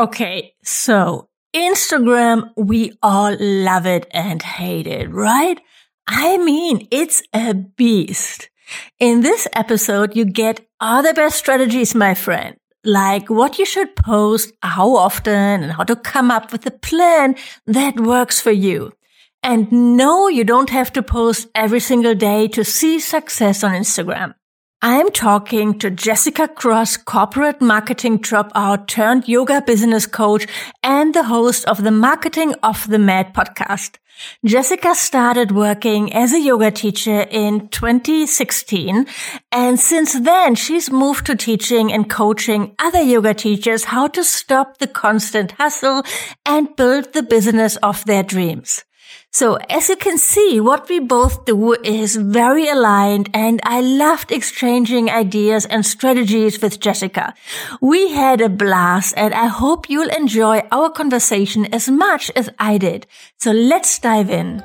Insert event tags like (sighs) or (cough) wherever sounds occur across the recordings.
Okay, so Instagram, we all love it and hate it, right? I mean, it's a beast. In this episode, you get all the best strategies, my friend, like what you should post, how often, and how to come up with a plan that works for you. And no, you don't have to post every single day to see success on Instagram. I'm talking to Jessica Cross, corporate marketing dropout turned yoga business coach and the host of the Marketing of the Mad podcast. Jessica started working as a yoga teacher in 2016. And since then, she's moved to teaching and coaching other yoga teachers how to stop the constant hustle and build the business of their dreams. So as you can see, what we both do is very aligned and I loved exchanging ideas and strategies with Jessica. We had a blast and I hope you'll enjoy our conversation as much as I did. So let's dive in.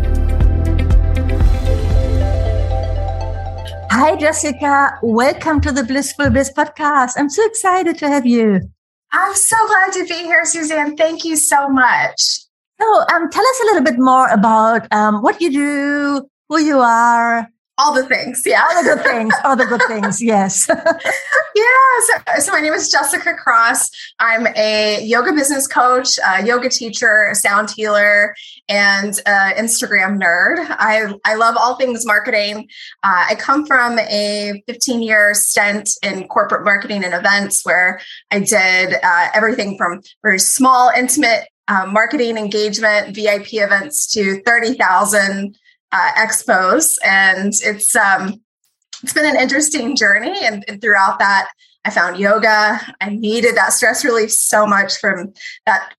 Hi, Jessica. Welcome to the Blissful Biz podcast. I'm so excited to have you. I'm so glad to be here, Susanne. Thank you so much. So, um, tell us a little bit more about um, what you do, who you are, all the things yeah. All the good things all the good things yes. (laughs) Yeah so, so, my name is jessica cross. I'm a yoga business coach a yoga teacher a sound healer and instagram nerd. I, I love all things marketing. Uh, i come from a 15 year stint in corporate marketing and events where i did uh, everything from very small intimate uh, marketing engagement vip events to 30000 uh, expos, and it's um, it's been an interesting journey. And, and, throughout that, I found yoga. I needed that stress relief so much from that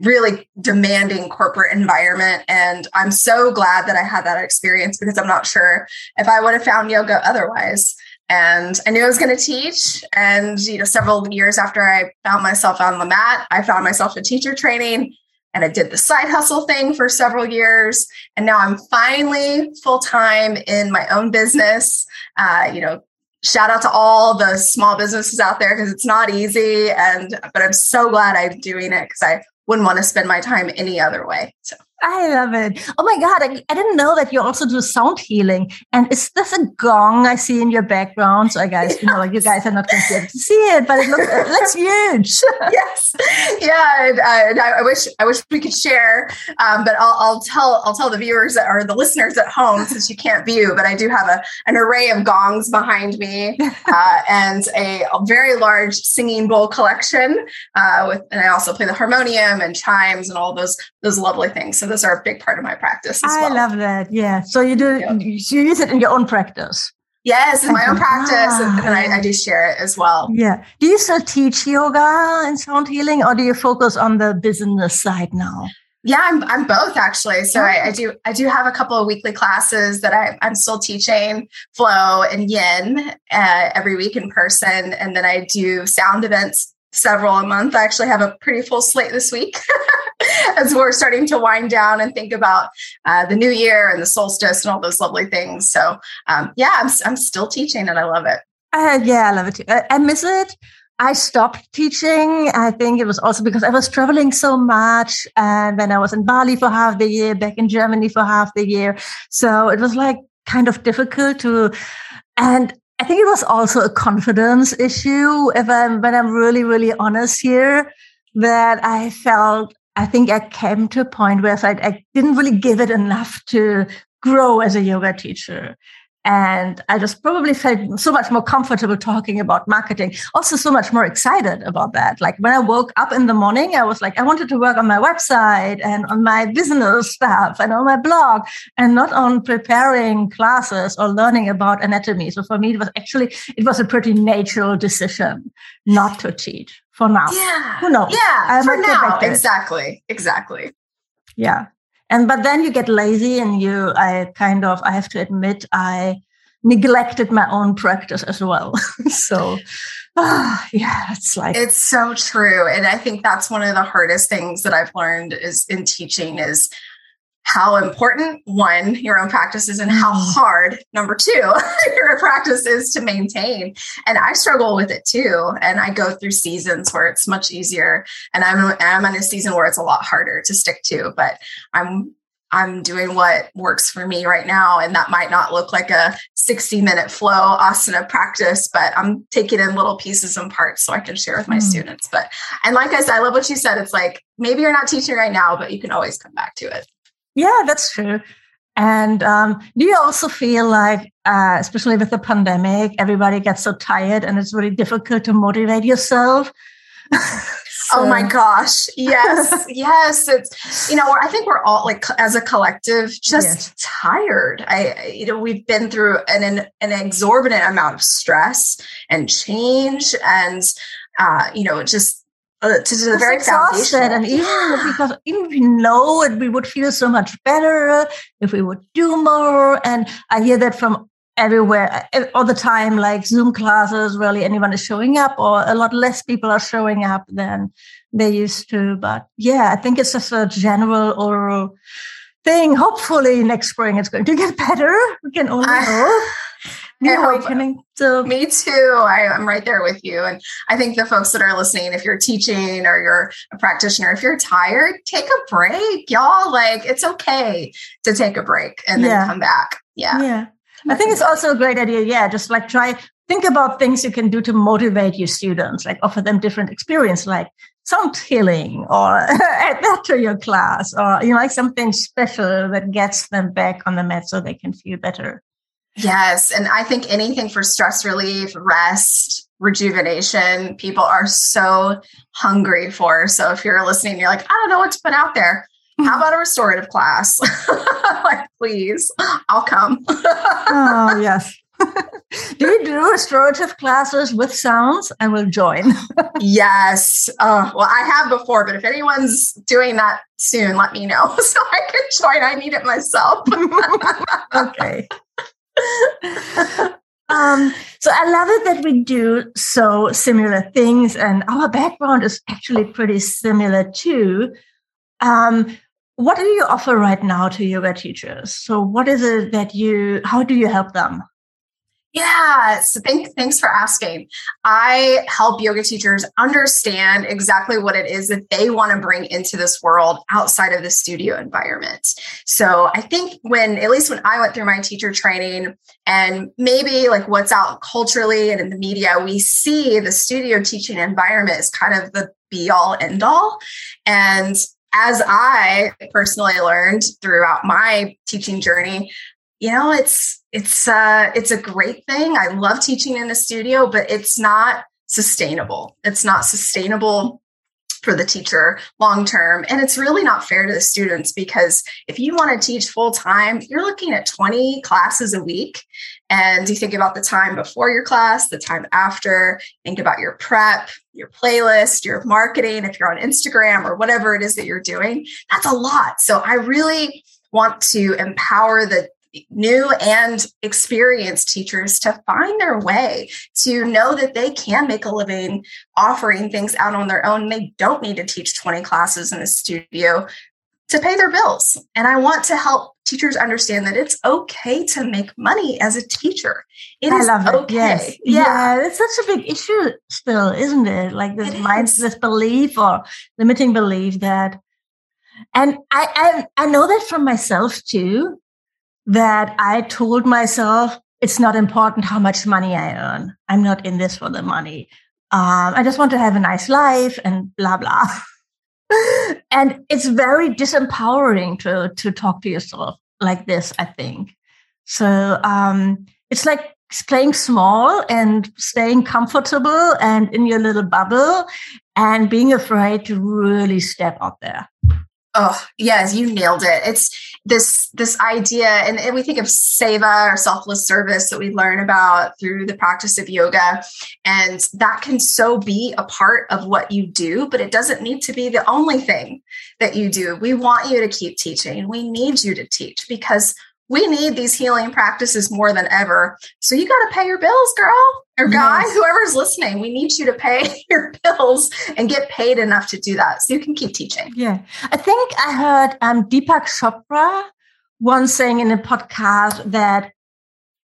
really demanding corporate environment, and I'm so glad that I had that experience because I'm not sure if I would have found yoga otherwise. And I knew I was going to teach. And you know, several years after I found myself on the mat, I found myself in teacher training and I did the side hustle thing for several years. And now I'm finally full time in my own business. Uh, you know, shout out to all the small businesses out there because it's not easy. And, but I'm so glad I'm doing it because I wouldn't want to spend my time any other way. So. I love it. Oh my God. I, I, didn't know that you also do sound healing. And is this a gong I see in your background? So I guys, you know, like you guys are not going to be able to see it, but it looks, it looks (laughs) huge. yes. Yeah. And, uh, and I, I, wish, I wish we could share, um, but I'll, I'll, tell, I'll tell the viewers that, or the listeners at home, since you can't view, but I do have a, an array of gongs behind me (laughs) uh, and a, a, very large singing bowl collection uh, with, and I also play the harmonium and chimes and all those, those lovely things. So those are a big part of my practice as I well. I love that. Yeah. So you do you use it in your own practice. Yes, in my own practice, and, and I, I, do share it as well. Yeah. Do you still teach yoga and sound healing, or do you focus on the business side now? Yeah, I'm, I'm both actually. So I, I, do I do have a couple of weekly classes that I, I'm still teaching flow and yin uh, every week in person, and then I do sound events several a month. I actually have a pretty full slate this week (laughs) (laughs) as we're starting to wind down and think about uh, the new year and the solstice and all those lovely things. So, um, yeah, I'm, I'm still teaching and I love it. Uh, yeah, I love it too. I, I miss it. I stopped teaching. I think it was also because I was traveling so much. And then I was in Bali for half the year, back in Germany for half the year. So it was like kind of difficult to, and I think it was also a confidence issue. If I'm, when I'm really, really honest here, that I felt, I think I came to a point where I, I didn't really give it enough to grow as a yoga teacher. And I just probably felt so much more comfortable talking about marketing. Also, so much more excited about that. Like when I woke up in the morning, I was like, I wanted to work on my website and on my business stuff and on my blog and not on preparing classes or learning about anatomy. So for me, it was actually, it was a pretty natural decision not to teach for now. Yeah. Who knows? Yeah. for now. Exactly. Exactly. Yeah. And but then you get lazy and you I kind of I have to admit I neglected my own practice as well. (laughs) so ah, (sighs) yeah, it's like it's so true. And I think that's one of the hardest things that I've learned is in teaching is how important one your own practice is and how mm. hard number two (laughs) your practice is to maintain and i struggle with it too and i go through seasons where it's much easier and i'm i'm in a season where it's a lot harder to stick to but i'm i'm doing what works for me right now and that might not look like a 60 minute flow asana practice but i'm taking in little pieces and parts so i can share with my mm. students but and like i said i love what you said it's like maybe you're not teaching right now but you can always come back to it yeah, that's true. And um, do you also feel like, uh, especially with the pandemic, everybody gets so tired and it's really difficult to motivate yourself? (laughs) so. Oh my gosh. Yes. (laughs) yes. It's, you know, I think we're all like as a collective just yes. tired. I, you know, we've been through an, an, an exorbitant amount of stress and change and, uh, you know, just uh, to the very exhausted and even because even if we know it we would feel so much better if we would do more. And i hear that from everywhere all the time like zoom classes really anyone is showing up or a lot less people are showing up than they used to. But yeah i think it's just a general oral thing. Hopefully next spring it's going to get (laughs) better. We can only hope awakening. So me too. I, I'm right there with you. And I think the folks that are listening, if you're teaching or you're a practitioner, if you're tired, take a break, y'all. Like it's okay to take a break and then yeah. come back. Yeah. Yeah. I think it's also a great idea. Yeah. Just like try think about things you can do to motivate your students, like offer them different experience, like sound healing or (laughs) add that to your class or you know like something special that gets them back on the mat so they can feel better Yes. And I think anything for stress relief, rest, rejuvenation, people are so hungry for. So if you're listening, you're like, I don't know what to put out there. How mm-hmm. about a restorative class? (laughs) like, please, I'll come. oh, (laughs) yes. (laughs) do you do restorative classes with sounds? I will join. yes. Uh, well, I have before, but if anyone's doing that soon, let me know so I can join. I need it myself. okay um, so I love it that we do so similar things, and our background is actually pretty similar too. Um, what do you offer right now to yoga teachers? So, what is it that you? How do you help them? Yeah, so thank, thanks for asking. I help yoga teachers understand exactly what it is that they want to bring into this world outside of the studio environment. So I think when, at least when I went through my teacher training and maybe like what's out culturally and in the media, we see the studio teaching environment is kind of the be all end all. And as I personally learned throughout my teaching journey, you know, it's it's uh it's a great thing. I love teaching in the studio, but it's not sustainable. It's not sustainable for the teacher long term. And it's really not fair to the students because if you want to teach full time, you're looking at 20 classes a week. And you think about the time before your class, the time after, think about your prep, your playlist, your marketing, if you're on Instagram or whatever it is that you're doing, that's a lot. So I really want to empower the new and experienced teachers to find their way to know that they can make a living offering things out on their own. They don't need to teach 20 classes in a studio to pay their bills. And I want to help teachers understand that it's okay to make money as a teacher. It I is love it. okay. Yes. Yeah. yeah. It's such a big issue still, isn't it? Like this mind, this belief or limiting belief that and I, I I know that from myself too that I told myself it's not important how much money I earn. I'm not in this for the money. Um, I just want to have a nice life and blah blah. (laughs) and it's very disempowering to to talk to yourself like this. I think so. Um, it's like playing small and staying comfortable and in your little bubble and being afraid to really step out there. Oh, yes, you nailed it. It's this this idea, and, and we think of seva or selfless service that we learn about through the practice of yoga. And that can so be a part of what you do, but it doesn't need to be the only thing that you do. We want you to keep teaching. We need you to teach because we need these healing practices more than ever. So you got to pay your bills, girl or guy, yes. whoever's listening. We need you to pay (laughs) your bills and get paid enough to do that so you can keep teaching. Yeah. I think I heard um, Deepak Chopra once saying in a podcast that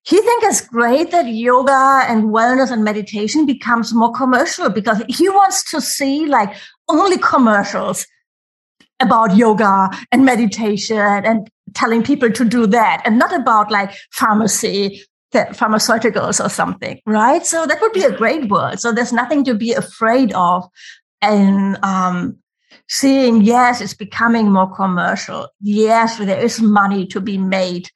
he thinks it's great that yoga and wellness and meditation becomes more commercial because he wants to see like only commercials about yoga and meditation and telling people to do that and not about like pharmacy pharmaceuticals or something right? So that would be a great world so there's nothing to be afraid of. And um, seeing yes it's becoming more commercial. Yes there is money to be made.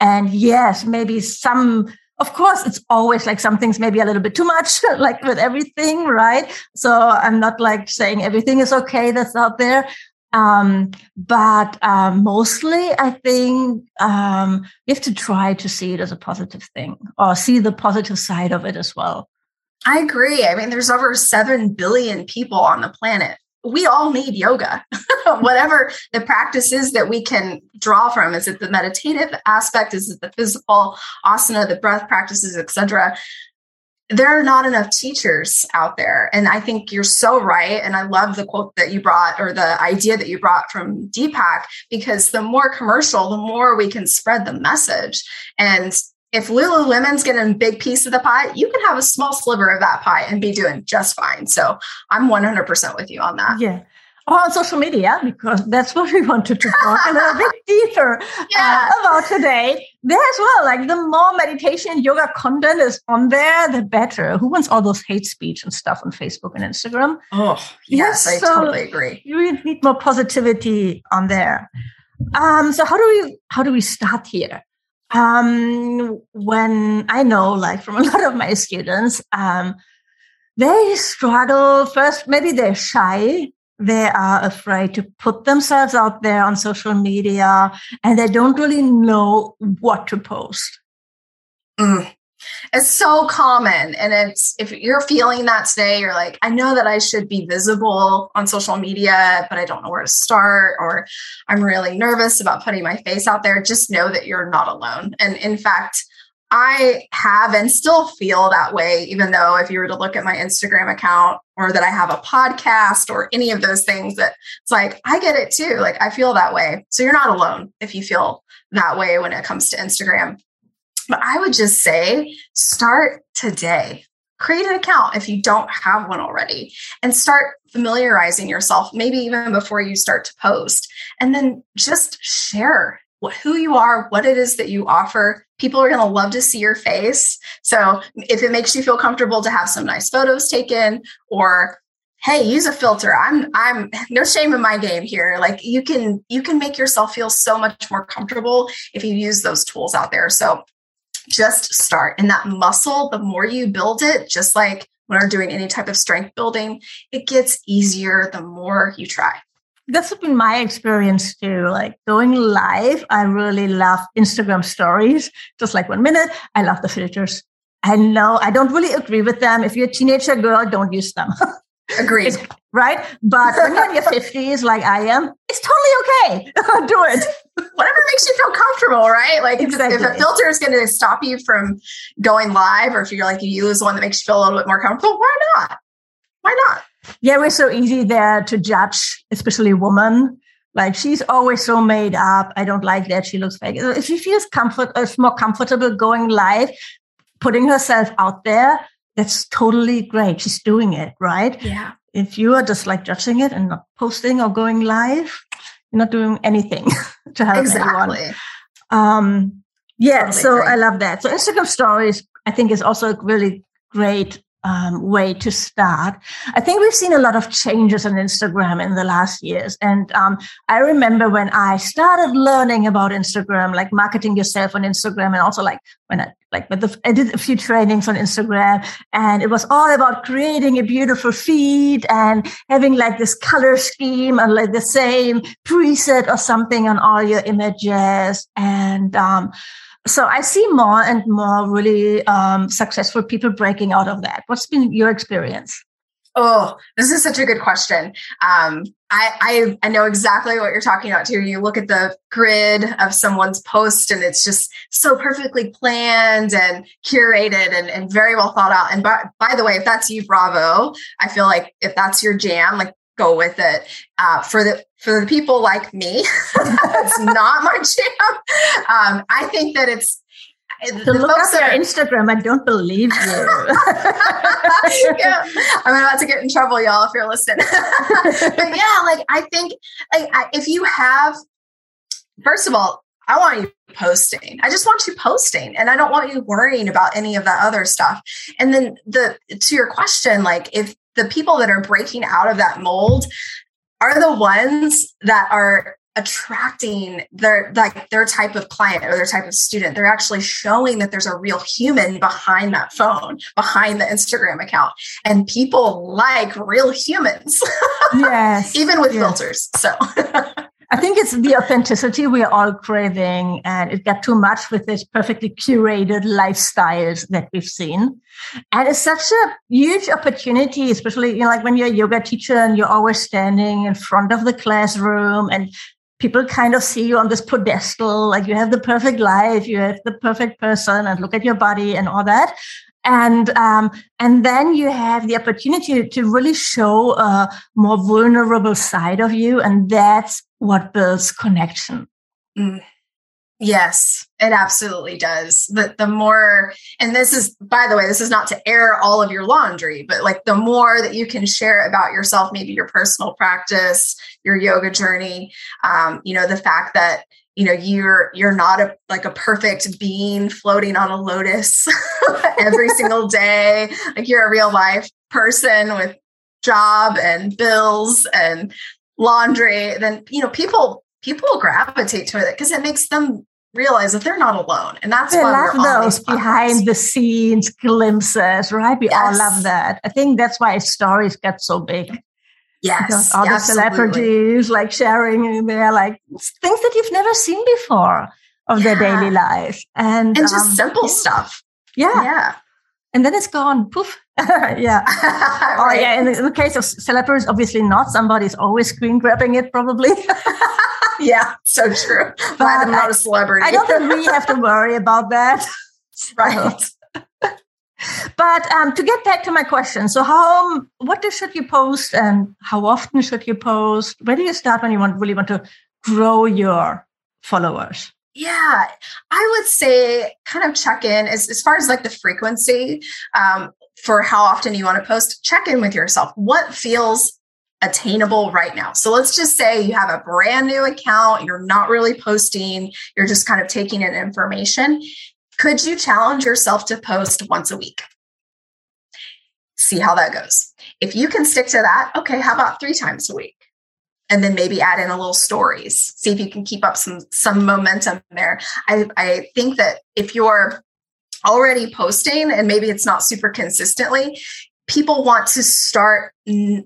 And yes maybe some of course it's always like some things maybe a little bit too much (laughs) like with everything right? So i'm not like saying everything is okay that's out there um, but uh, mostly, I think um, you have to try to see it as a positive thing or see the positive side of it as well. I agree. I mean, there's over 7 billion people on the planet. We all need yoga. (laughs) Whatever the practices that we can draw from, is it the meditative aspect? Is it the physical asana, the breath practices, etc.? There are not enough teachers out there. And I think you're so right. And I love the quote that you brought or the idea that you brought from Deepak, because the more commercial, the more we can spread the message. And if Lululemon's getting a big piece of the pie, you can have a small sliver of that pie and be doing just fine. So I'm 100% with you on that. Yeah on social media because that's what we wanted to talk a little bit (laughs) deeper yeah. uh, about today. There as well, like the more meditation yoga content is on there, the better. Who wants all those hate speech and stuff on Facebook and Instagram? Oh, yes, yes I so totally agree. You need more positivity on there. Um, so how do we how do we start here? Um, when I know, like from a (laughs) lot of my students, um, they struggle first. Maybe they're shy they are afraid to put themselves out there on social media and they don't really know what to post. Mm. It's so common. And it's if you're feeling that today, you're like, I know that I should be visible on social media, but I don't know where to start, or I'm really nervous about putting my face out there. Just know that you're not alone. And in fact, I have and still feel that way, even though if you were to look at my Instagram account or that I have a podcast or any of those things, that it's like, I get it too. Like, I feel that way. So you're not alone if you feel that way when it comes to Instagram. But I would just say start today. Create an account if you don't have one already and start familiarizing yourself, maybe even before you start to post. And then just share who you are, what it is that you offer. People are going to love to see your face. So if it makes you feel comfortable to have some nice photos taken or hey use a filter. I'm i'm no shame in my game here. Like you can you can make yourself feel so much more comfortable if you use those tools out there. So just start. And that muscle the more you build it just like when we're doing any type of strength building it gets easier the more you try that's been my experience too. Like going live, I really love Instagram stories. Just like one minute, I love the filters. I know I don't really agree with them. If you're a teenager girl, don't use them. (laughs) Agreed. right? But when you're in your 50s, like I am, it's totally okay. (laughs) Do it. Whatever makes you feel comfortable, right? Like exactly. if, if a filter is going to stop you from going live, or if you're like you use one that makes you feel a little bit more comfortable, why not? Why not? Yeah, we're so easy there to judge, especially women. Like she's always so made up. I don't like that. She looks fake. If she feels comfort, uh, more comfortable going live, putting herself out there, that's totally great. She's doing it, right? Yeah. If you are just like judging it and not posting or going live, you're not doing anything (laughs) to help exactly. anyone. Um, yeah. Totally so I love that. So Instagram stories, I think, is also a really great um, way to start. I think we've seen a lot of changes on Instagram in the last years. And um, I remember when I started learning about Instagram, like marketing yourself on Instagram, and also like when I like with the, I did a few trainings on Instagram, and it was all about creating a beautiful feed and having like this color scheme and like the same preset or something on all your images. And um, so I see more and more really um, successful people breaking out of that. What's been your experience? Oh, this is such a good question. Um, I, I, I know exactly what you're talking about too. You look at the grid of someone's post, and it's just so perfectly planned and curated and, and very well thought out. And by, by the way, if that's you, bravo! I feel like if that's your jam, like go with it. Uh, for the for the people like me, (laughs) it's not my jam. Um, I think that it's to look up your Instagram, I don't believe you. (laughs) yeah, I'm about to get in trouble, y'all, if you're listening. (laughs) but yeah, like I think, like I, if you have, first of all, I want you posting. I just want you posting, and I don't want you worrying about any of that other stuff. And then the to your question, like if the people that are breaking out of that mold are the ones that are attracting their like their type of client or their type of student. They're actually showing that there's a real human behind that phone behind the instagram account. And people like real humans. (laughs) Yes. Even with yes. filters so (laughs) I think it's the authenticity we're all craving, and it got too much with this perfectly curated lifestyles that we've seen. And it's such a huge opportunity, especially you know, like when you're a yoga teacher and you're always standing in front of the classroom and people kind of see you on this pedestal, like you have the perfect life, you have the perfect person, and look at your body and all that and um, and then you have the opportunity to really show a more vulnerable side of you and that's what builds connection. Mm. yes it absolutely does. The, the more and this is by the way this is not to air all of your laundry but like the more that you can share about yourself maybe your personal practice your yoga journey um, you know the fact that you know you're you're not a like a perfect being floating on a lotus (laughs) every (laughs) single day. Like you're a real life person with job and bills and laundry then you know people people gravitate to it because it makes them realize that they're not alone and that's I why love those behind the scenes glimpses right we yes. all love that i think that's why stories get so big Yes. Because all the celebrities like sharing their like things that you've never seen before of yeah. their daily life. And, and just um, simple stuff. Yeah. Yeah. And then it's gone. Poof. (laughs) yeah. (laughs) right. Or yeah, in the, in the, case of celebrities, obviously not. Somebody's always screen grabbing it, probably. (laughs) yeah, so true. But I'm not a celebrity. I don't think we have to worry about that. right. But um, to get back to my question, so how, what should you post, and how often should you post? Where do you start when you want really want to grow your followers? Yeah, I would say kind of check in as, as far as like the frequency um, for how often you want to post. Check in with yourself. What feels attainable right now. So let's just say you have a brand new account, you're not really posting, you're just kind of taking in information. Could you challenge yourself to post once a week? See how that goes. If you can stick to that, okay, how about three times a week? And then maybe add in a little stories. See if you can keep up some some momentum there. I, I think that if you're already posting and maybe it's not super consistently, people want to start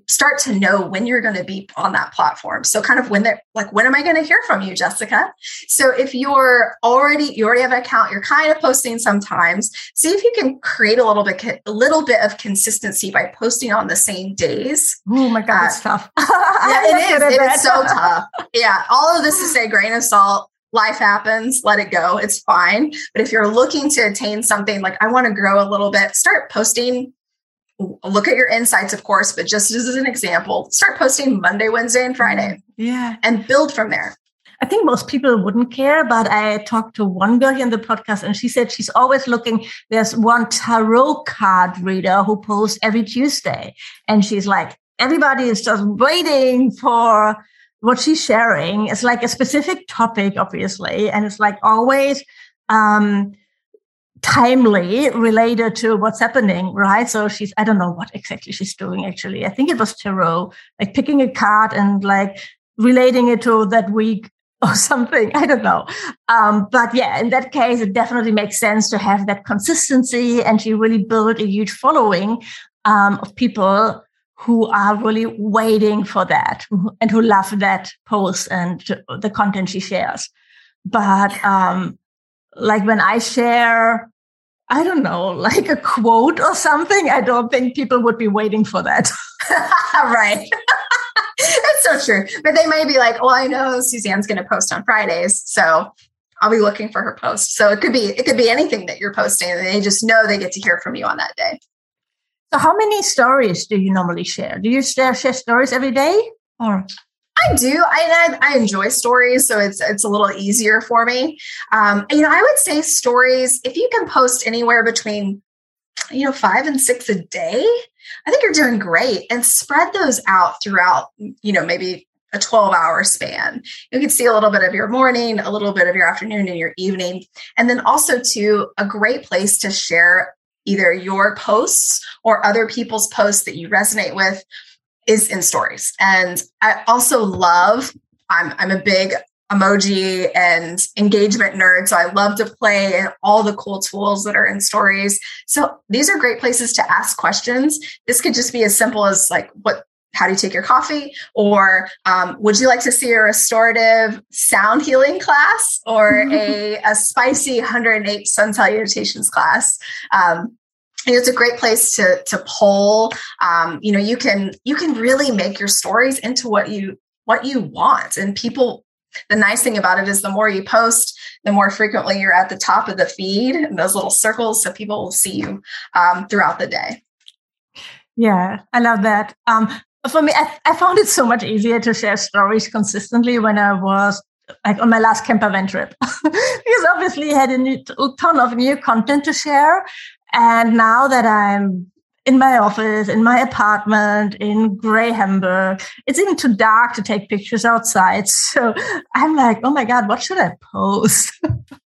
start to know when you're going to be on that platform. So kind of when they're like when am i going to hear from you jessica? So if you're already you already have an account you're kind of posting sometimes see if you can create a little bit a little bit of consistency by posting on the same days. Oh my god uh, it's tough. (laughs) Yeah (laughs) it is. It is so tough. Yeah all of this is a grain of salt life happens, let it go. It's fine. But if you're looking to attain something like I want to grow a little bit, start posting look at your insights, of course, but just as an example, start posting Monday, Wednesday, and Friday. Mm-hmm. Yeah. And build from there. I think most people wouldn't care, but I talked to one girl in the podcast and she said she's always looking. There's one tarot card reader who posts every Tuesday. And she's like, everybody is just waiting for what she's sharing. is like a specific topic, obviously. And it's like always, um, timely related to what's happening, right? So she's, I don't know what exactly she's doing actually. I think it was tarot, like picking a card and like relating it to that week (laughs) or something. I don't know. Um, but yeah, in that case, it definitely makes sense to have that consistency. And she really built a huge following um, of people who are really waiting for that and who love that post and the content she shares. But um, like when I share, I don't know, (laughs) like a quote or something, I don't think people would be waiting for that. (laughs) right. (laughs) That's so true. But they may be like, well, I know Susanne's going to post on Fridays. So I'll be looking for her post. So it could be, it could be anything that you're posting and they just know they get to hear from you on that day. How many stories do you normally share? Do you share, share stories every day or? I do. I, I, enjoy stories, so it's it's a little easier for me. Um, you know, I would say stories. If you can post anywhere between, you know, five and six a day, I think you're doing great. And spread those out throughout. You know, maybe a 12 hour span. You can see a little bit of your morning, a little bit of your afternoon and your evening. And then also to a great place to share either your posts or other people's posts that you resonate with is in stories. And I also love, I'm, I'm a big emoji and engagement nerd. So I love to play all the cool tools that are in stories. So these are great places to ask questions. This could just be as simple as like, what, how do you take your coffee? Or um, would you like to see a restorative sound healing class or (laughs) a, a spicy 108 sun salutations class? Um, it's a great place to to poll um, you know you can you can really make your stories into what you what you want and people the nice thing about it is the more you post the more frequently you're at the top of the feed and those little circles so people will see you um, throughout the day yeah i love that um, for me I, I found it so much easier to share stories consistently when i was like on my last camper van trip (laughs) because obviously I had a new, ton of new content to share and now that I'm in my office, in my apartment in Gray Hamburg, it's even too dark to take pictures outside. (laughs) So I'm like, oh my God, what should I post? (laughs)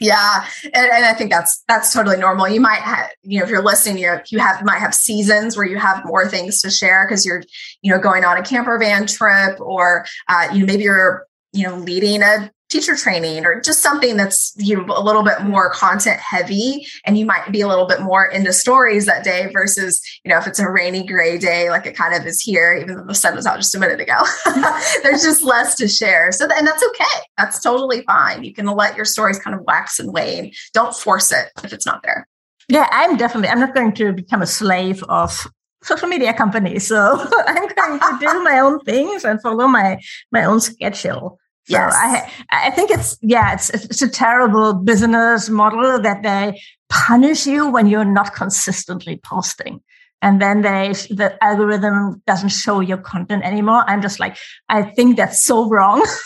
Yeah, and, and, I think that's that's totally normal. You might have, you know, if you're listening, you you have might have seasons where you have more things to share because you're, you know, going on a camper van trip, or uh, you know, maybe you're, you know, leading a teacher training or just something that's you know a little bit more content heavy and you might be a little bit more into stories that day versus you know if it's a rainy gray day like it kind of is here even though the sun was out just a minute ago (laughs) there's just less to share. So and that's okay. That's totally fine. You can let your stories kind of wax and wane. Don't force it if it's not there. Yeah i'm definitely i'm not going to become a slave of social media companies so (laughs) i'm going to do my own things and follow my my own schedule so. I I think it's yeah it's it's a terrible business model that they punish you when you're not consistently posting and then they the algorithm doesn't show your content anymore. I'm just like I think that's so wrong. (laughs)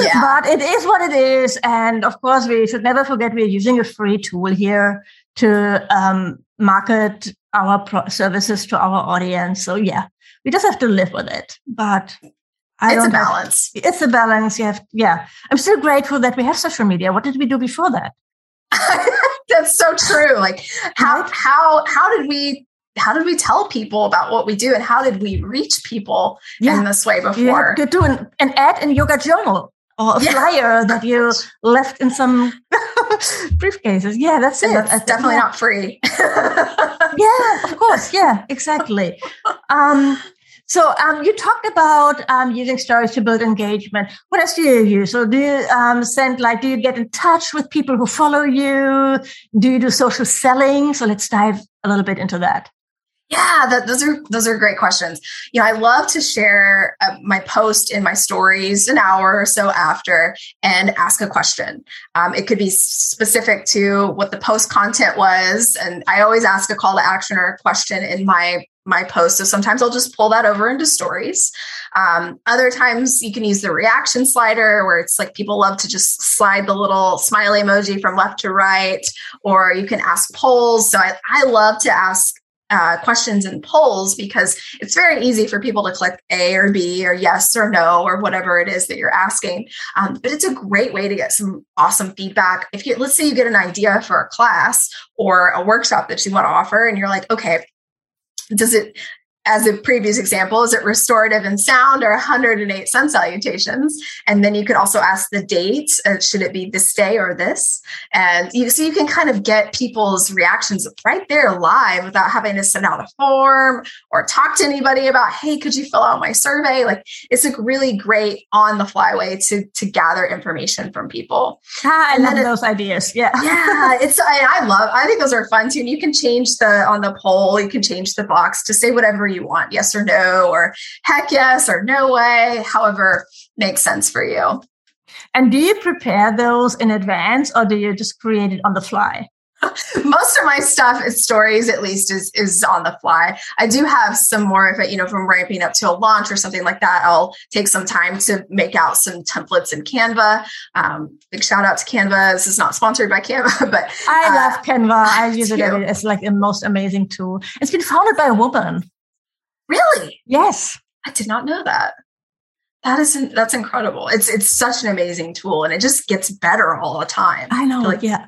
Yeah. but it is what it is, and of course we should never forget we're using a free tool here to um, market our pro- services to our audience. So yeah, we just have to live with it. But I it's a balance. Have, it's a balance. You have, yeah. I'm still grateful that we have social media. What did we do before that? (laughs) That's so true. Like how right? how how did we how did we tell people about what we do and how did we reach people yeah. in this way before? You do an, an ad in Yoga Journal or a yeah. flyer (laughs) that you left in some (laughs) briefcases. Yeah, that's and it. That's definitely yeah. not free. yeah, of course. Yeah, exactly. Um, so um, you talked about um, using stories to build engagement. What else do you use? So do you um, send like do you get in touch with people who follow you? Do you do social selling? So let's dive a little bit into that. Yeah, that, those are those are great questions. You know, I love to share uh, my post in my stories an hour or so after and ask a question. Um, it could be specific to what the post content was, and I always ask a call to action or a question in my my post. So sometimes I'll just pull that over into stories. Um, other times you can use the reaction slider where it's like people love to just slide the little smiley emoji from left to right, or you can ask polls. So I, I love to ask uh, questions and polls because it's very easy for people to click A or B or yes or no or whatever it is that you're asking. Um, but it's a great way to get some awesome feedback. If you let's say you get an idea for a class or a workshop that you want to offer, and you're like, okay, does it as a previous example, is it restorative in sound or 108 sun salutations? And then you could also ask the date. Uh, should it be this day or this? And you, so you can kind of get people's reactions right there live without having to send out a form or talk to anybody about, hey, could you fill out my survey? Like it's a really great on the fly way to, to gather information from people. Ah, I love those ideas. Yeah. (laughs) yeah. It's, I, I love, I think those are fun too. And you can change the, on the poll, you can change the box to say whatever you you want yes or no or heck yes or no way however makes sense for you. And do you prepare those in advance or do you just create it on the fly? (laughs) Most of my stuff is stories at least is is on the fly. I do have some more of it you know from ramping up to a launch or something like that i'll take some time to make out some templates in canva. Um, big shout out to canva. This is not sponsored by canva (laughs) but i uh, love canva. I (laughs) use it it's like the most amazing tool. It's been founded by a woman Really? Yes. I did not know that. That is that's incredible. It's it's such an amazing tool and it just gets better all the time. I know. like, yeah.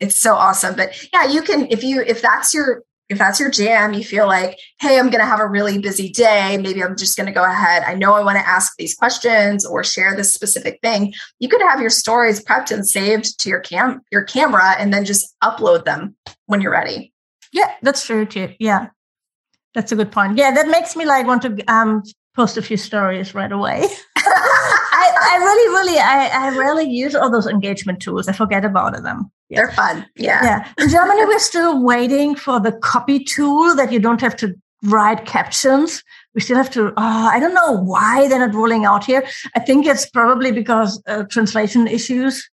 It's so awesome. But yeah, you can if you if that's your if that's your jam, you feel like, hey, I'm going to have a really busy day. Maybe I'm just going to go ahead. I know I want to ask these questions or share this specific thing. You could have your stories prepped and saved to your cam your camera and then just upload them when you're ready. Yeah, that's true too. Yeah. That's a good point. Yeah, that makes me like want to um, post a few stories right away. (laughs) I, I, really, really, I, I rarely use all those engagement tools. I forget about them. Yeah. They're fun. Yeah. Yeah. In Germany, we're still waiting for the copy tool that you don't have to write captions. We still have to. Uh, I don't know why they're not rolling out here. I think it's probably because uh, translation issues.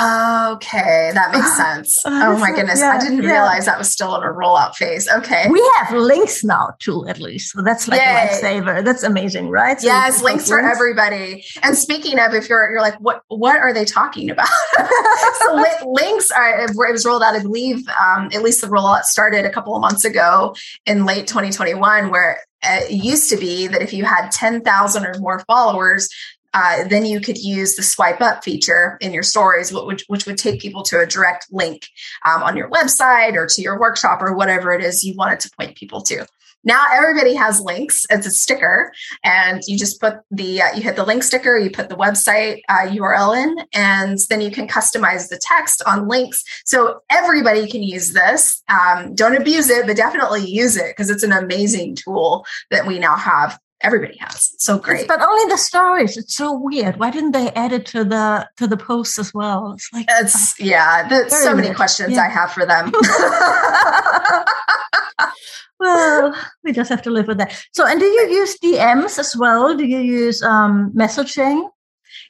Okay, that makes sense. oh my goodness, yeah, I didn't yeah. realize that was still in a rollout phase. Okay, we have links now too, at least. So that's like Yay. a lifesaver. That's amazing, right? So yes, links for everybody. And speaking of, if you're you're like, what what are they talking about? (laughs) so li- (laughs) links are it was rolled out. I believe um, at least the rollout started a couple of months ago in late 2021, where it used to be that if you had 10,000 or more followers, uh, then you could use the swipe up feature in your stories, which, which would take people to a direct link um, on your website or to your workshop or whatever it is you wanted to point people to. Now everybody has links. It's a sticker, and you just put the uh, you hit the link sticker, you put the website uh, URL in, and then you can customize the text on links. So everybody can use this. Um, don't abuse it, but definitely use it because it's an amazing tool that we now have everybody has. so great. But only the stories. It's so weird. Why didn't they add it to the to the posts as well? It's like it's uh, yeah. That's so many questions yeah. I have for them. (laughs) well, we just have to live with that. So, and do you use DMs as well? Do you use um, messaging?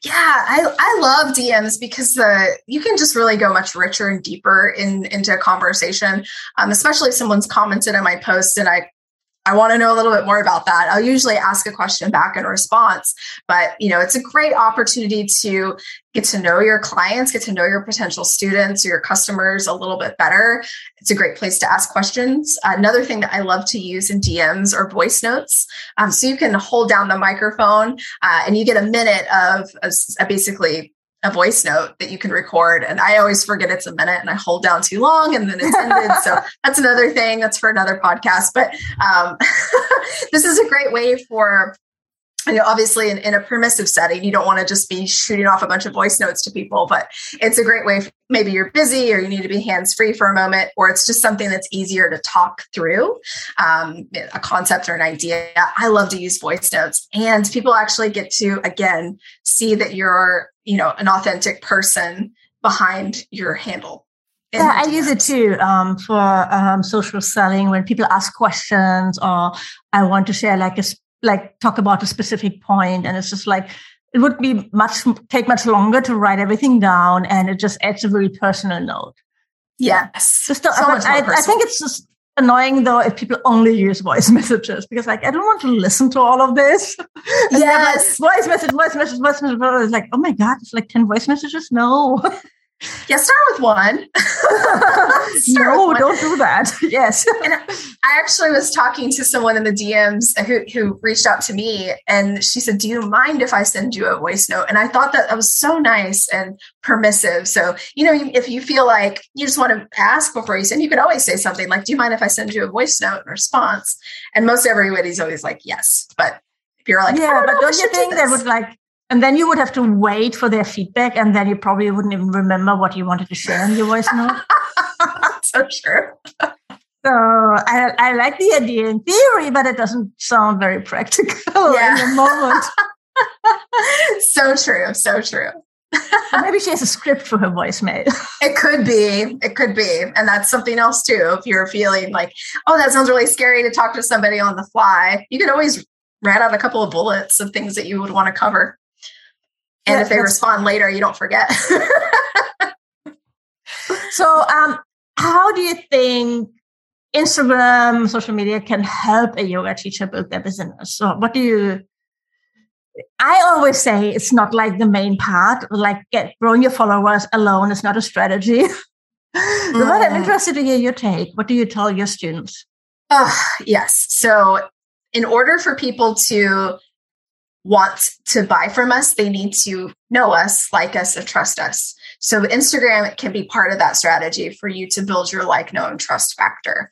Yeah, I, I love DMs because the you can just really go much richer and deeper in into a conversation, um, especially if someone's commented on my post and I I want to know a little bit more about that. I'll usually ask a question back in response, but you know, it's a great opportunity to get to know your clients, get to know your potential students or your customers a little bit better. It's a great place to ask questions. Another thing that I love to use in DMs are voice notes. Um, so you can hold down the microphone uh, and you get a minute of, of basically a voice note that you can record. And I always forget it's a minute and I hold down too long and then it's ended. so (laughs) that's another thing. That's for another podcast. But um, (laughs) this is a great way for you know, obviously in, in, a permissive setting, you don't want to just be shooting off a bunch of voice notes to people, but it's a great way. maybe you're busy or you need to be hands free for a moment, or it's just something that's easier to talk through um, a concept or an idea. I love to use voice notes, and people actually get to again see that you're you know an authentic person behind your handle. Yeah, I use it too um, for um, social selling. When people ask questions or I want to share like a like talk about a specific point, and it's just like it would be much take much longer to write everything down, and it just adds a very personal note. Yes, just so I, I think it's just annoying though if people only use voice (laughs) messages because like I don't want to listen to all of this. (laughs) yes, like, voice message, voice message, voice message. It's like oh my god, it's like ten voice messages. No. (laughs) Yeah, start with one. (laughs) start no, with one. don't do that. (laughs) Yes. and I actually was talking to someone in the DMs who, who reached out to me and she said, Do you mind if I send you a voice note? And I thought that that was so nice and permissive. So, you know, if you feel like you just want to ask before you send, you could always say something like, Do you mind if I send you a voice note in response? And most everybody's always like, Yes. But if you're like, Yeah, but don't you think do that would like and then you would have to wait for their feedback, and then you probably wouldn't even remember what you wanted to share in your voice note. (laughs) so true. So I, I like the idea in theory, but it doesn't sound very practical yeah. in the moment. (laughs) so true. So true. maybe she has a script for her voicemail. (laughs) it could be. It could be. And that's something else too. If you're feeling like, oh, that sounds really scary to talk to somebody on the fly, you could always write out a couple of bullets of things that you would want to cover. And yeah, if they respond later, you don't forget. (laughs) so, um, how do you think Instagram, social media can help a yoga teacher build their business? So, what do you? I always say it's not like the main part. Like, get growing your followers alone is not a strategy. (laughs) mm. But I'm interested to hear your take. What do you tell your students? Uh, yes. So, in order for people to want to buy from us, they need to know us, like us, and trust us. So Instagram can be part of that strategy for you to build your like, know, and trust factor.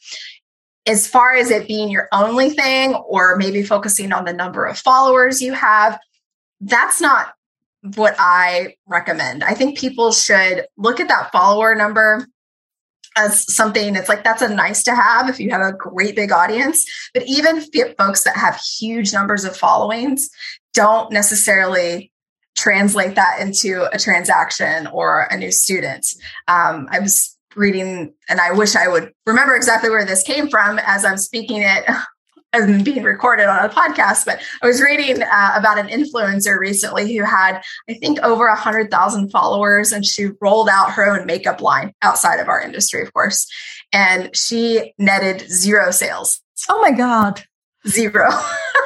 As far as it being your only thing, or maybe focusing on the number of followers you have, that's not what I recommend. I think people should look at that follower number as something it's like that's a nice to have if you have a great big audience but even folks that have huge numbers of followings don't necessarily translate that into a transaction or a new student um, i was reading and i wish i would remember exactly where this came from as i'm speaking it (laughs) and being recorded on a podcast, but I was reading uh, about an influencer recently who had, I think, over a hundred thousand followers, and she rolled out her own makeup line outside of our industry, of course, and she netted zero sales. Oh my god, zero. (laughs)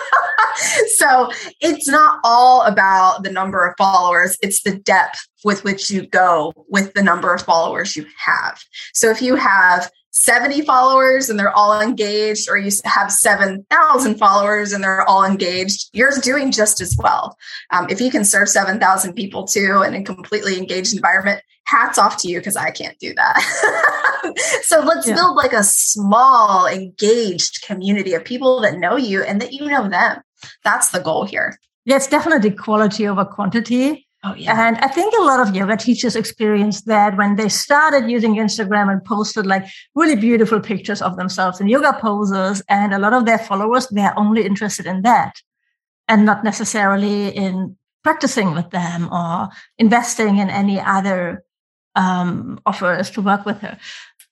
(laughs) so it's not all about the number of followers; it's the depth with which you go with the number of followers you have. So if you have 70 followers and they're all engaged, or you have 7,000 followers and they're all engaged, you're doing just as well. Um, if you can serve 7,000 people too in a completely engaged environment, hats off to you because I can't do that. (laughs) so let's yeah. build like a small, engaged community of people that know you and that you know them. That's the goal here. Yeah, it's definitely quality over quantity. Oh, yeah. And I think a lot of yoga teachers experienced that when they started using Instagram and posted like really beautiful pictures of themselves in yoga poses. And a lot of their followers, they're only interested in that and not necessarily in practicing with them or investing in any other um, offers to work with her.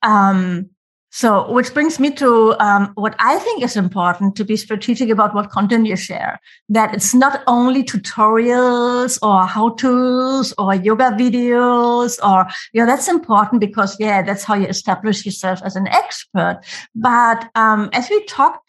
Um, so, which brings me to um, what I think is important to be strategic about what content you share. That it's not only tutorials or how to's or yoga videos or, you know, that's important because, yeah, that's how you establish yourself as an expert. But um, as we talked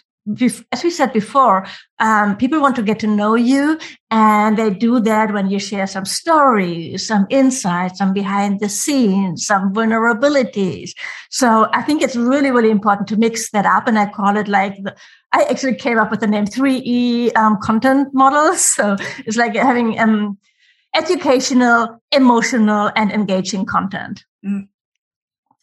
as we said before, um, people want to get to know you, and they do that when you share some stories, some insights, some behind the scenes, some vulnerabilities. So I think it's really, really important to mix that up, and I call it like the, I actually came up with the name 3E um, content models. (laughs) So it's like having um, educational, emotional, and engaging content. Mm.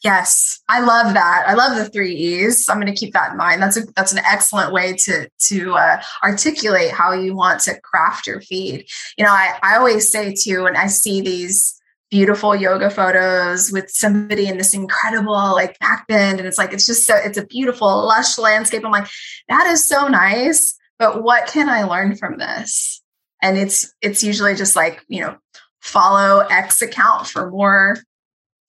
Yes, I love that. I love the three E's. I'm going to keep that in mind. That's a that's an excellent way to to uh, articulate how you want to craft your feed. You know, I I always say too when I see these beautiful yoga photos with somebody in this incredible like back bend, and it's like it's just so it's a beautiful lush landscape. I'm like, that is so nice, but what can I learn from this? And it's it's usually just like you know follow X account for more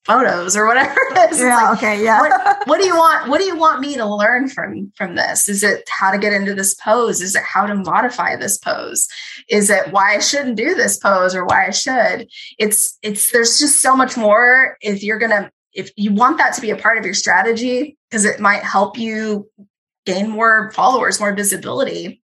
photos or whatever it is. Yeah. Like, okay. Yeah. what, what, do you want? What do you want me to learn from from this? Is it how to get into this pose? Is it how to modify this pose? Is it why I shouldn't do this pose or why I should? It's it's there's just so much more. If you're gonna if you want that to be a part of your strategy because it might help you gain more followers, more visibility.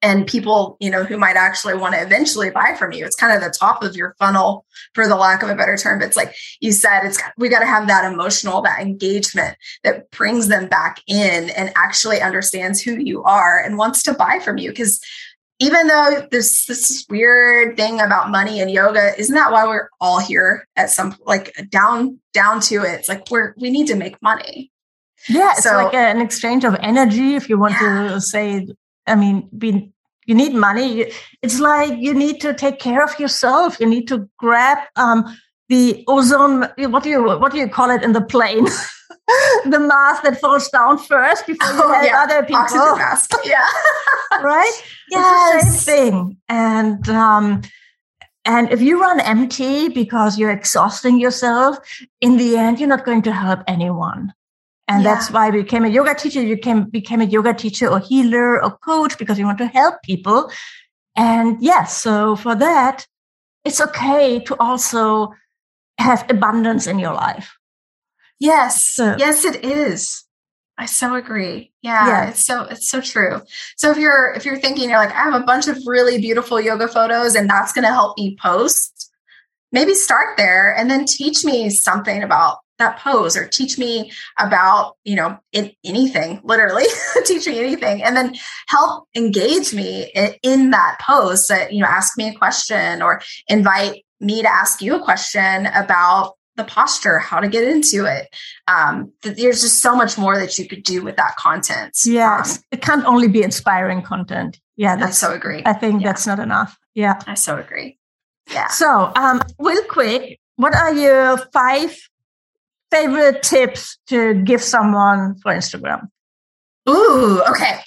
And people you know who might actually want to eventually buy from you. It's kind of the top of your funnel for the lack of a better term. But it's like you said it's we got to have that emotional that engagement that brings them back in and actually understands who you are and wants to buy from you. Because even though there's this weird thing about money and yoga isn't that why we're all here at some like down down to it? It's like we're we need to make money. Yeah it's so, like an exchange of energy if you want yeah. to say I mean, be, you need money. It's like you need to take care of yourself. You need to grab um, the ozone. What do you what do you call it in the plane? (laughs) the mask that falls down first before you oh, help yeah. other people. Oxygen mask. (laughs) Yeah. (laughs) right. Yes. It's the same thing. And um, and if you run empty because you're exhausting yourself, in the end, you're not going to help anyone. And yeah. that's why I became a yoga teacher. You can became a yoga teacher or healer or coach because you want to help people. And yes, so for that, it's okay to also have abundance in your life. Yes. So, yes, it is. I so agree. Yeah, yeah, it's so it's so true. So if you're if you're thinking you're like I have a bunch of really beautiful yoga photos and that's going to help me post, maybe start there and then teach me something about that pose or teach me about you know in, anything literally (laughs) teach me anything and then help engage me in, in that pose that you know ask me a question or invite me to ask you a question about the posture how to get into it. Um, there's just so much more that you could do with that content. Yeah um, it can't only be inspiring content. Yeah that's I so agree. I think yeah. that's not enough. Yeah. I so agree. Yeah. So um real quick what are your five favorite tips to give someone for Instagram? Ooh, okay.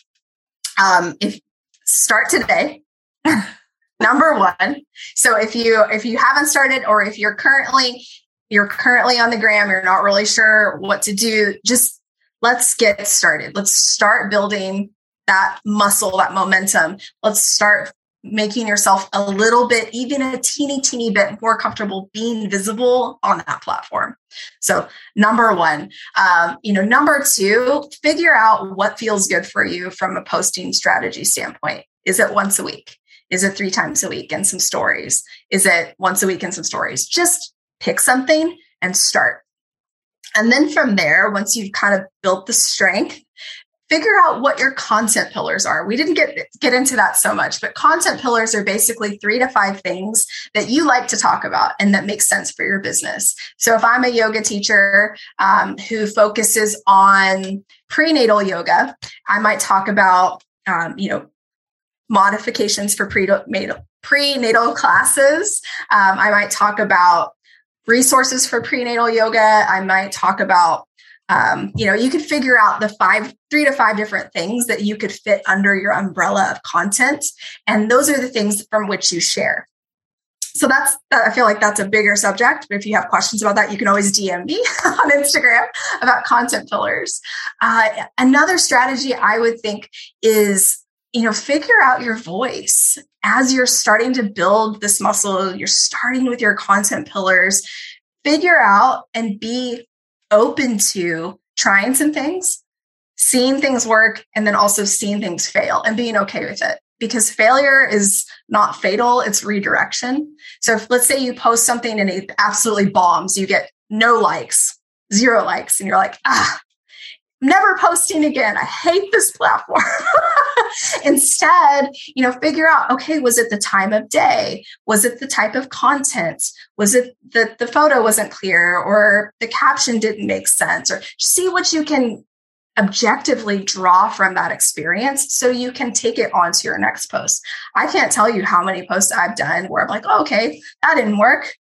Um, if start today. (laughs) Number one. So if you if you haven't started or if you're currently you're currently on the gram, you're not really sure what to do, just let's get started. Let's start building that muscle, that momentum. Let's start making yourself a little bit, even a teeny, teeny bit more comfortable being visible on that platform. So, number one, um, you know, number two, figure out what feels good for you from a posting strategy standpoint. Is it once a week? Is it three times a week and some stories? Is it once a week and some stories? Just pick something and start. And then from there, once you've kind of built the strength, figure out what your content pillars are. We didn't get get into that so much, but content pillars are basically 3 to 5 things that you like to talk about and that makes sense for your business. So if I'm a yoga teacher um, who focuses on prenatal yoga, I might talk about um, you know modifications for prenatal prenatal classes. Um, I might talk about resources for prenatal yoga. I might talk about um, you know you could figure out the five three to five different things that you could fit under your umbrella of content and those are the things from which you share. So that's i feel like that's a bigger subject but if you have questions about that you can always dm me (laughs) on instagram about content pillars. Uh, another strategy i would think is you know figure out your voice. As you're starting to build this muscle you're starting with your content pillars figure out and be open to trying some things, seeing things work, and then also seeing things fail and being okay with it. Because failure is not fatal, it's redirection. So if let's say you post something and it absolutely bombs, you get no likes, zero likes, and you're like, ah, never posting again. I hate this platform. (laughs) Instead, you know, figure out, okay, was it the time of day? Was it the type of content? Was it that the photo wasn't clear or the caption didn't make sense? Or see what you can objectively draw from that experience so you can take it onto your next post. I can't tell you how many posts I've done where I'm like, oh, okay, that didn't work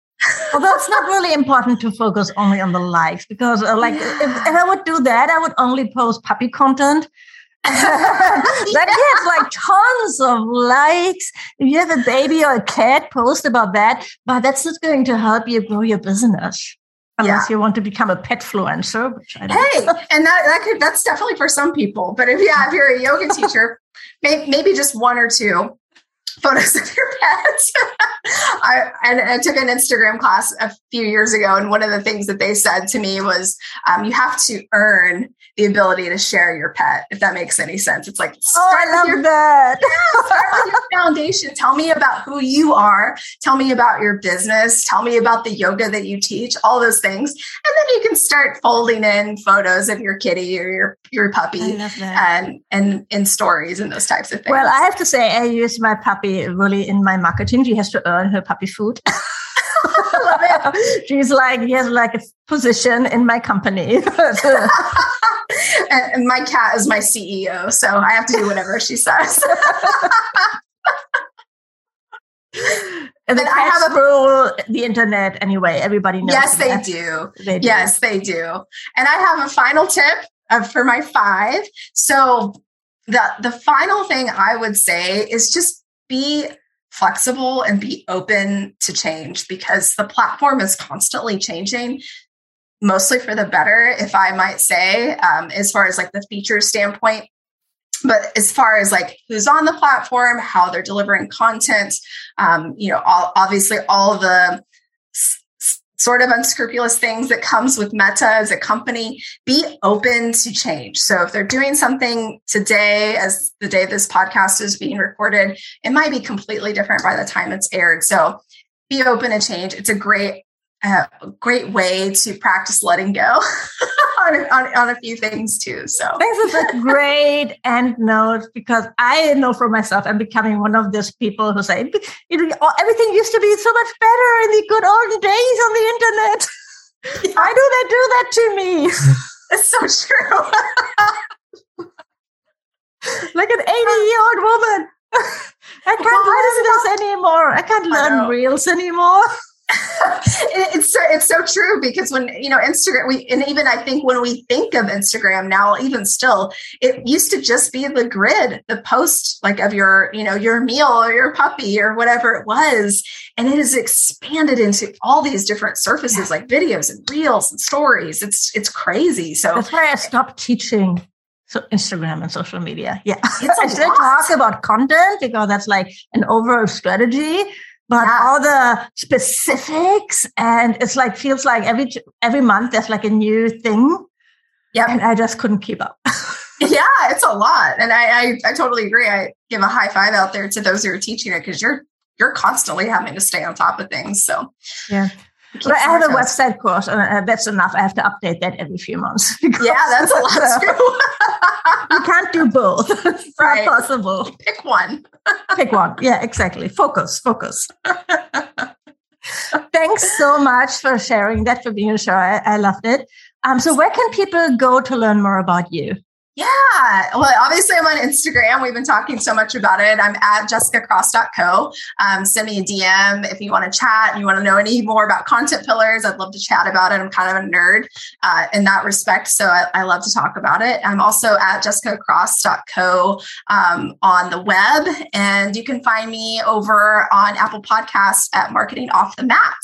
Although it's not really important to focus only on the likes because, uh, like, yeah. (laughs) if, if, I would do that, I would only post puppy content. (laughs) that gets (laughs) like tons of likes. If you have a baby or a cat, post about that. But that's not going to help you grow your business unless yeah. you want to become a pet influencer. Which hey, and that, that could that's definitely for some people. But if yeah, if you're a yoga teacher, maybe, maybe just one or two photos of your pets. (laughs) I, and I took an Instagram class a few years ago, and one of the things that they said to me was, um, "You have to earn the ability to share your pet." If that makes any sense, it's like oh, I love your, that. (laughs) yeah, start with your foundation. Tell me about who you are. Tell me about your business. Tell me about the yoga that you teach. All those things, and then you can start folding in photos of your kitty or your your puppy, and and in stories and those types of things. Well, I have to say, I use my puppy really in my marketing. She has to earn her puppy food. (laughs) She's like, he has like a position in my company. (laughs) and my cat is my CEO, so I have to do whatever she says. (laughs) And then I have a rule the internet anyway. Everybody knows. Yes, they do. they do. Yes, they do. And I have a final tip uh, for my five. So the the final thing I would say is just be flexible and be open to change because the platform is constantly changing mostly for the better if i might say um, as far as like the feature standpoint. But as far as like who's on the platform how they're delivering content um, you know all, obviously all the sort of unscrupulous things that comes with meta as a company be open to change. So if they're doing something today as the day this podcast is being recorded it might be completely different by the time it's aired. So be open to change. It's a great a great way to practice letting go (laughs) on, a, on, on, a few things too. So this is a great end note because I know for myself, I'm becoming one of those people who say, you know, everything used to be so much better in the good old days on the internet. Yeah. Why do they do that to me? (laughs) it's so true. (laughs) like an 80 year old woman. I can't well, learn this anymore. I can't learn reels anymore. (laughs) it's so, it's so true because when you know Instagram we and even I think when we think of Instagram now even still it used to just be the grid the post like of your you know your meal or your puppy or whatever it was and it has expanded into all these different surfaces yeah. like videos and reels and stories it's it's crazy so that's why I stopped teaching so Instagram and social media. Yeah. (laughs) I still talk about content because that's like an overall strategy but yeah. all the specifics and it's like feels like every every month there's like a new thing. Yeah and i just couldn't keep up. (laughs) (laughs) Yeah it's a lot. And I, I, I totally agree. I give a high five out there to those who are teaching it because you're you're constantly having to stay on top of things so. Yeah but I have a website course, and uh, that's enough. I have to update that every few months. (laughs) yeah, that's a lot (laughs) too. (laughs) you can't do both. It's right. not possible. Pick one. Pick one. Yeah, exactly. Focus, focus. Thanks so much for sharing that, for being a show. I, I loved it. Um, so, where can people go to learn more about you? Yeah. Well, obviously, I'm on Instagram. We've been talking so much about it. I'm at jessicacross.co. Um, send me a DM if you want to chat and you want to know any more about content pillars. I'd love to chat about it. I'm kind of a nerd uh, in that respect. So I, I, love to talk about it. I'm also at jessicacross.co um, on the web. And you can find me over on Apple Podcasts at Marketing Off the Mat.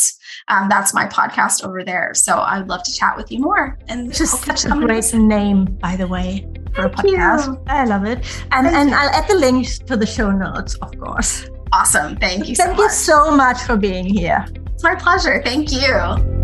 Um, that's my podcast over there. So I'd love to chat with you more. And just such a great name, by the way for a podcast. You. I love it. And Thank and you. I'll add the links to the show notes, of course. Awesome. Thank you. Thank so you so much for being here. It's my pleasure. Thank you.